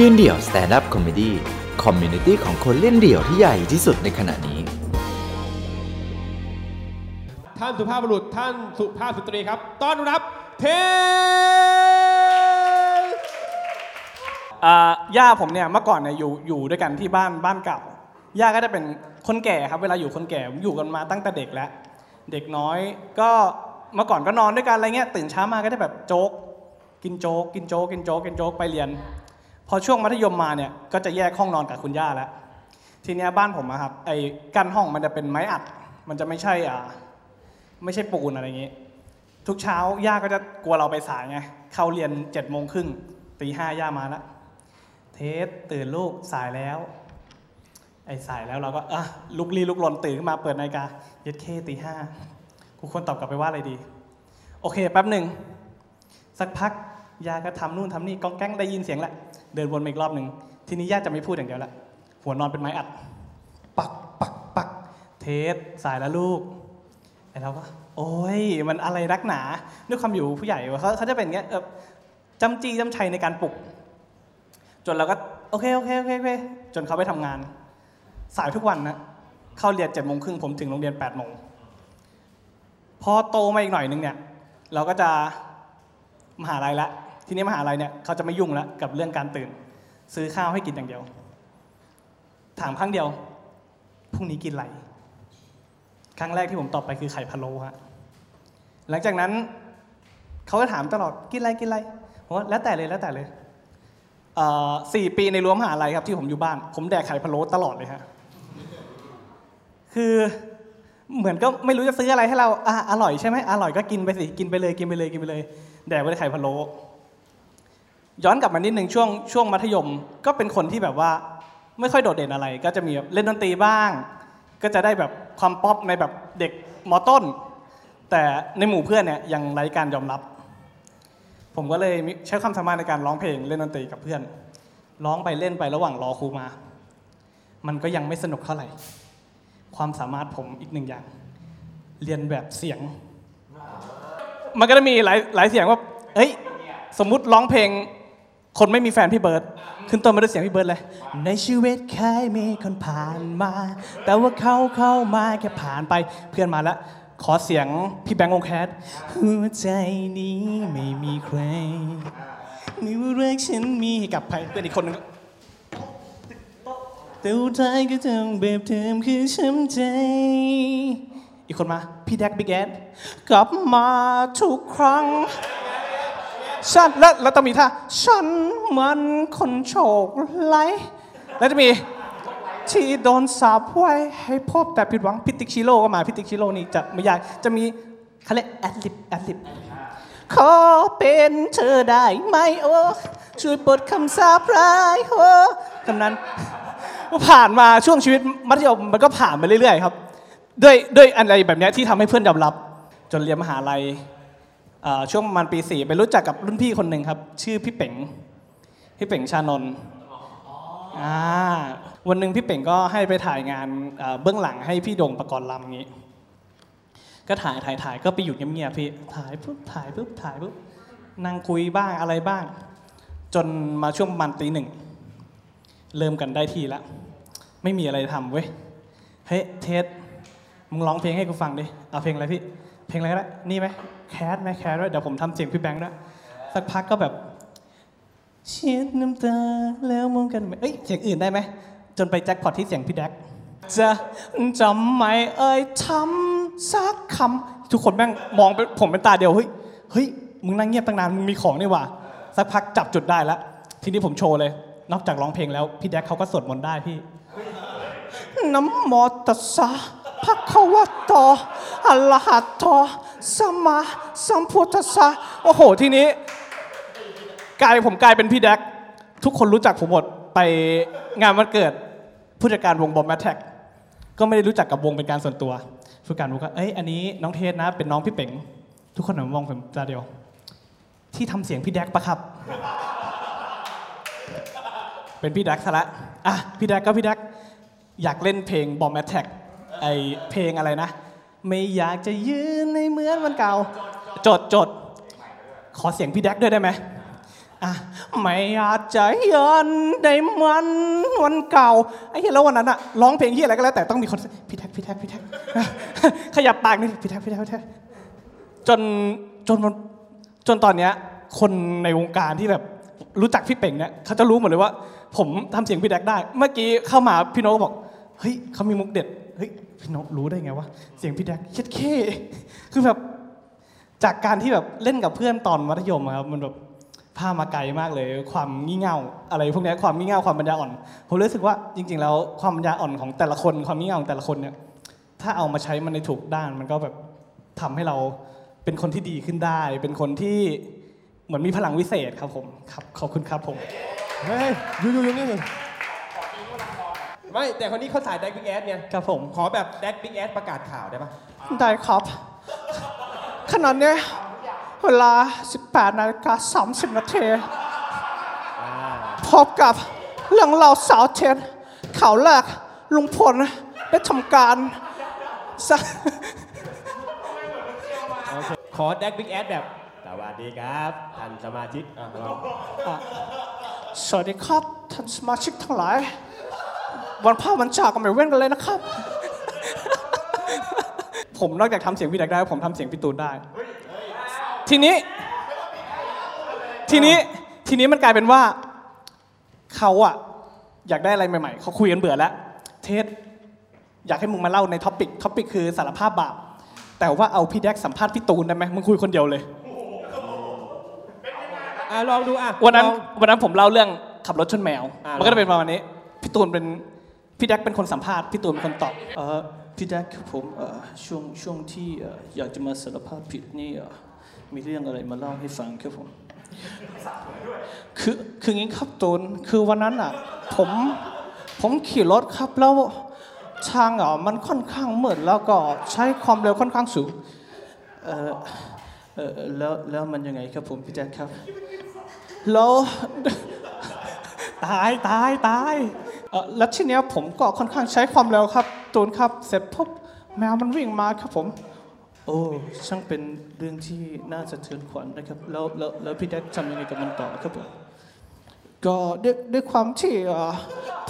ยืนเดี่ยว stand-up comedy community ของคนเล่นเดี่ยวที่ใหญ่ที่สุดในขณะนี้ ท่านสุภาพบุรุษท่านสุภาพสตรีครับ ต้อนรับเทสอ่าย่าผมเนี่ยเมื่อก่อนเนี่ยอยู่อยู่ด้วยกันที่บ้านบ้านเก่า ย่าก็จะเป็นคนแก่ครับ เวลาอยู่คนแก่อยู่กันมาตั้งแต่เด็กแล้ว เด็กน้อยก็เมื่อก่อนก็นอนด้วยกันอะไรเงี้ยตื่นเช้ามาก็ได้แบบโจ๊กกินโจ๊กกินโจ๊กกินโจ๊กกินโจ๊กไปเรียน พอช่วงมัธยมมาเนี่ยก็จะแยกห้องนอนกับคุณย่าแล้ว ทีเนี้ยบ้านผมอะครับไอ้กั้นห้องมันจะเป็นไม้อัด มันจะไม่ใช่อ่าไม่ใช่ปูนอะไรอย่างงี้ ทุกเช้าย่าก็จะกลัวเราไปสายไงเข้าเรียนเจ็ดโมงครึ่งตีห้าย่ามาแล้วเทสตื่นลูกสายแล้ว ไอ้สายแล้วเราก็อะลุกลี้ลุกลนตื่นขึ้นมาเปิดนาฬิกาเย็ดเคตีห้ากูควรตอบกลับไปว่าอะไรดี โอเคแป๊บหนึ่งสักพัก ยาก็ทำนู่นทำนี่ก้องแก้งได้ยินเสียงละเดินวนมาอีกรอบหนึ่งทีนี้ย่าจะไม่พูดอย่างเดียวละหัวนอนเป็นไม้อัด ปักปักปักเทสสายแล้วลูกไอ้เราก็โอ้ยมันอะไรรักหนาด้วยความอยู่ผู้ใหญ่เขาเขาจะเป็นอย่างเงี้ยเออจำจีจำชัยในการปลุก จนเราก็โอเคโอเคโอเคโอเคจนเขาไปทำงาน สายทุกวันนะเข้าเรียนเจ็ดโมงครึ่งผมถึงโรงเรียนแปดโมงพอโตมาอีกหน่อยนึงเนี่ย เราก็จะมหาลัยละ ทีนี้มหาลัยเนี่ยเขาจะไม่ยุ่งแล้วกับเรื่องการตื่น ซื้อข้าวให้กินอย่างเดียว ถามครั้งเดียวพรุ่งนี้กินอะไรครั้งแรกที่ผมตอบไปคือไข่พะโล้ฮะหลังจากนั้นเขาก็ถามตลอดกินอะไรกินอะไรผมว่าแล้วแต่เลยแล้วแต่เลยสี่ปีในรั้วมหาลัยครับที่ผมอยู่บ้าน ผมแดกไข่พะโล้ตลอดเลยฮะคือเหมือนก็ไม่รู้จะซื้ออะไรให้เราอะอร่อยใช่ไหมอร่อยก็กินไปสิกินไปเลยกินไปเลยกินไปเลยแดกไปเลยไข่พะโล้ ย้อนกลับมานิดนึงช่วงช่วงมัธยมก็เป็นคนที่แบบว่าไม่ค่อยโดดเด่นอะไร ก็จะมีเล่นดนตรีบ้าง ก็จะได้แบบความป๊อปในแบบเด็กมอต้น แต่ในหมู่เพื่อนเนี่ยยังไร้การยอมรับ ผมก็เลยใช้ความสามารถในการร้องเพลงเล่นดนตรีกับเพื่อน ร้องไปเล่นไประหว่างรอครูมา มันก็ยังไม่สนุกเท่าไหร่ ความสามารถผมอีกหนึ่งอย่าง เรียนแบบเสียง มันก็จะมีหลายหลายเสียงว่าเฮ้ยสมมุติร้องเพลง คนไม่มีแฟนพี่เบิร์ดขึ้นต้นมาด้วยเสียงพี่เบิร์ดเลย ในชีวิตเคยมีคนผ่านมา แต่ว่าเขาเข้ามาแค่ผ่านไปเพื่อนมาแล้วขอเสียงพี่แบงค์วงแคทหัวใจนี้ไม่มีใครม่ว่ารักฉันมีให้กับใครเพื่อนอีกคนนึงแต่สุดท้ายก็ต้องแบบเดิมคือช้ำใจ อีกคนมา พี่แดกบิ๊กแอดกลับมาทุกครั้ง ฉันแล้วแล้วต้องมีท่าฉันเหมือนคนโชคไหลแล้วจะมีที่โดนสาปไว้ให้พบแต่ผิดหวังพิติกชิโร่ก็มาพิติกชิโร่นี่จะไม่ยากจะมีเขาเรียก ad-lib ad-lib ขอเป็นเธอได้ไหมโอ้ช่วยปลดคำสาปร้ายโอ้คำนั้นผ่านมาช่วงชีวิตมัธยมมันก็ผ่านไปเรื่อยๆครับ ด้วยด้วยอะไรแบบนี้ที่ทำให้เพื่อนยอมรับ จนเรียนมหาลัย ช่วงประมาณปีสี่ไปรู้จักกับรุ่นพี่คนหนึ่งครับ ชื่อพี่เป๋งพี่เป๋งชานนท์อ่าวันหนึ่งพี่เป๋งก็ให้ไปถ่ายงานอ่าเบื้องหลังให้พี่โด่งประกรณ์ลำอย่างนี้ก็ถ่ายถ่ายถ่ายก็ไปอยู่เงียบๆพี่ถ่ายปุ๊บถ่ายปุ๊บถ่ายปุ๊บนั่งคุยบ้างอะไรบ้าง จนมาช่วงประมาณตีหนึ่งเริ่มกันได้ทีละ ไม่มีอะไรทำเว้ยเฮ้ยเทสมึงร้องเพลงให้กูฟังดิเอาเพลงอะไรพี่เพ ลงอะไรก็ได้นี่ไหมแคสไหมแคสด้วยเดี๋ยวผมทำเสียงพี่แบงค์ด้วยสักพักก็แบบเช็ดน้ำตาแล้วมองกันไหมเอ้ยเสียงอื่นได้ไหมจนไปแจ็คพอตที่เสียงพี่แดกจะจำไม่เอ่ยทำสักคำทุกคนแม่งมองไปผมเป็นตาเดียวเฮ้ยเฮ้ยมึงนั่งเงียบตั้งนานมึงมีของนี่หว่าสักพักจับจุดได้แล้วทีนี้ผมโชว์เลย นอกจากร้องเพลงแล้ว พี่แดกเขาก็สวดมนต์ได้พี่นะโมตัสสะ ภะคะวะโตอะระหะโตสัมมาสัมพุทธัสสะโอ้โห ทีนี้กลายผมกลายเป็นพี่แดกทุกคนรู้จักผมหมดไปงานวันเกิดผู้จัดการวงบอมแมทแท็กก็ไม่ได้รู้จักกับวงเป็นการส่วนตัวผู้จัดการบอกว่าเอ้ยอันนี้น้องเทสนะ เป็นน้องพี่เป๋งทุกคนหันมองผมตาเดียว ที่ทำเสียงพี่แดกปะครับ เป็นพี่แดกซะละอะพี่แดกก็พี่แดกอยากเล่นเพลงบอมแมทแท็ก ไอเพลงอะไรนะ ไม่อยากจะยืนในเหมือนวันเก่า จดจด ขอเสียงพี่แดกด้วยได้ไหมอะไม่อยาจจะย้อนได้มันวันเก่าไอ้เหี้ยแล้ววันนั้นอะร้องเพลงเหี้ยอะไรก็แล้วแต่ต้องมีคนพี่แท็กพี่แท็กพี่แท็กขยับปากนี่พี่แท็กพี่แท็กพี่แท็กจนจนจนตอนเนี้ยคนในวงการที่แบบรู้จักพี่เป่งเนี่ยเขาจะรู้หมดเลยว่า ผมทำเสียงพี่แท็กได้ เมื่อกี้เข้ามาพี่โน้ตก็บอกเฮ้ยเขามีมุกเด็ดเฮ้ย พี่น้ตรู้ได้ไงวะเสียงพี่แท็กเช็ดเข้คือแบบจากการที่แบบเล่นกับเพื่อนตอนมัธยมครับมันแบบพามาไกลมากเลย ความงี่เง่า อะไรพวกนี้ความงี่เง่าความปัญญาอ่อนผมรู้สึกว่าจริง ๆ แล้วความปัญญาอ่อนของแต่ละคน ความงี่เง่าของแต่ละคนเนี่ยถ้าเอามาใช้มันในถูกด้าน มันก็แบบทำให้เราเป็นคนที่ดีขึ้นได้ เป็นคนที่เหมือนมีพลังวิเศษครับผมครับขอบคุณครับผมเฮ้ยอยู่อยู่อยู่นี่อยู่ ไม่แต่คนนี้เขาสายแดกบิ๊กแอดไงครับผมขอแบบแดกบิ๊กแอดประกาศข่าวได้ปะได้ครับ ขนาดเนี้ยเวลา 18นาฬิกา30 นาทีพบกับเรื่องเราวสาวเทนข่าวแรกลุงพลได้ทำการสะขอแดกบิ๊กแอดแบบ สวัสดีครับท่านสมาชิกอะลองสวัสดีครับท่านสมาชิกทั้งหลาย วันพ่อวันจากก็ไม่เว้นกันเลยนะครับ ผมนอกจากทำเสียงพี่แดกได้ ผมทำเสียงพี่ตูนได้ ทีนี้ ทีนี้ ทีนี้มันกลายเป็นว่า เขาอะอยากได้อะไรใหม่ๆ เขาคุยกันเบื่อแล้ว test อยากให้มึงมาเล่าใน topic topic คือสารภาพบาป แต่ว่าเอาพี่แดกสัมภาษณ์พี่ตูนได้ไหมมึงคุยคนเดียวเลย อะลองดูอะวันนั้น ลอง วันนั้นผมเล่าเรื่องขับรถชนแมว อ่ามันก็จะเป็นประมาณนี้ พี่ตูนเป็น พี่แดกเป็นคนสัมภาษณ์พี่ตูนเป็นคนตอบเออพี่แดกผมเออช่วงช่วงที่เอออยากจะมาสารภาพผิดนี่เออมีเรื่องอะไรมาเล่าให้ฟังครับผมคือคืองี้ครับตูนคือวันนั้นอะผมผมขี่รถครับแล้วทางอะมันค่อนข้างมืดแล้วก็ใช้ความเร็วค่อนข้างสูงเออเออแล้วแล้วมันยังไงครับผมพี่แจ๊คครับแล้วตายตายตาย แล้วทีเนี้ยผมก็ค่อนข้างใช้ความเร็วครับตูนครับ เสร็จปุ๊บแมวมันวิ่งมาครับผม โอ้ช่างเป็นเรื่องที่น่าสะเทือนขวัญนะครับ แล้วแล้วแล้วพี่แดกทำยังไงกับมันต่อครับผมก็ด้วยด้วยความที่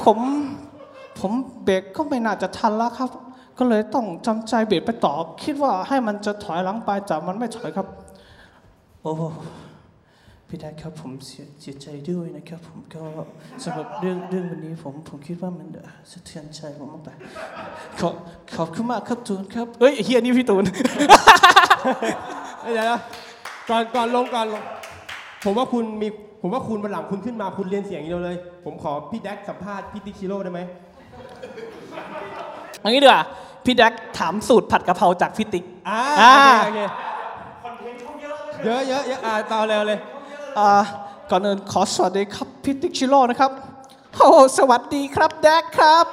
ผมผมเบรกก็ไม่น่าจะทันแล้วครับ ก็เลยต้องจำใจเบรกไปต่อ คิดว่าให้มันจะถอยหลังไปแต่มันไม่ถอยครับ โอ้ พี่แดกครับผมเสียเสียใจด้วยนะครับ ผมก็สำหรับเรื่องเรื่องวันนี้ผมผมคิดว่ามันเอ่อสะเทือนใจผมมากไปขอขอบคุณมากครับตูนครับเอ้ยเฮียนี่พี่ตูนเอ้ยเดี๋ยวนะก่อนก่อนลงก่อนลงผมว่าคุณมีผมว่าคุณวันหลังคุณขึ้นมาคุณเรียนเสียงอย่างเดียวเลย ผมขอพี่แดกสัมภาษณ์พี่ติ๊กชิโร่ได้ไหมเอางี้ดีกว่าพี่แดกถามสูตรผัดกะเพราจากพี่ติ๊กอ่าอ่าโอเคโอเคเยอะเยอะเยอะอ่าต่อเร็วเลยอ่า ก่อนอื่นขอสวัสดีครับพี่ติ๊กชิโร่นะครับโอ้สวัสดีครับแดกครับ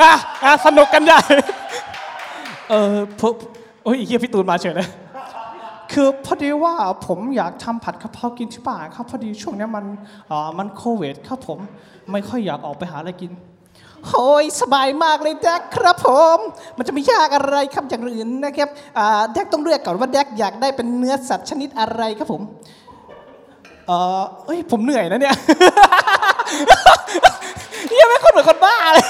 อะอะสนุกกันใหญ่เออพบโอ้ยเฮียพี่ตูนมาเฉยเลยคือพอดีว่าผมอยากทำผัดกะเพรากินที่บ้านครับพอดีช่วงเนี้ยมันอ่ามันโควิดครับผมไม่ค่อยอยากออกไปหาอะไรกิน โอ้ยสบายมากเลยแดกครับผม มันจะไม่ยากอะไรครับอย่างอื่นนะครับแดกต้องเลือกก่อนว่าแดกอยากได้เป็นเนื้อสัตว์ชนิดอะไรครับผมเออเอ้ยผมเหนื่อยนะเนี่ยยังไม่คนเหมือนคนบ้าเลย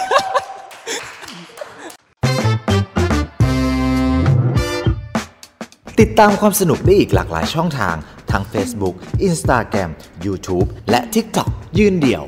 ติดตามความสนุกได้อีกหลากหลายช่องทาง ทั้ง Facebook, Instagram, YouTube และ TikTok ยืนเดี่ยว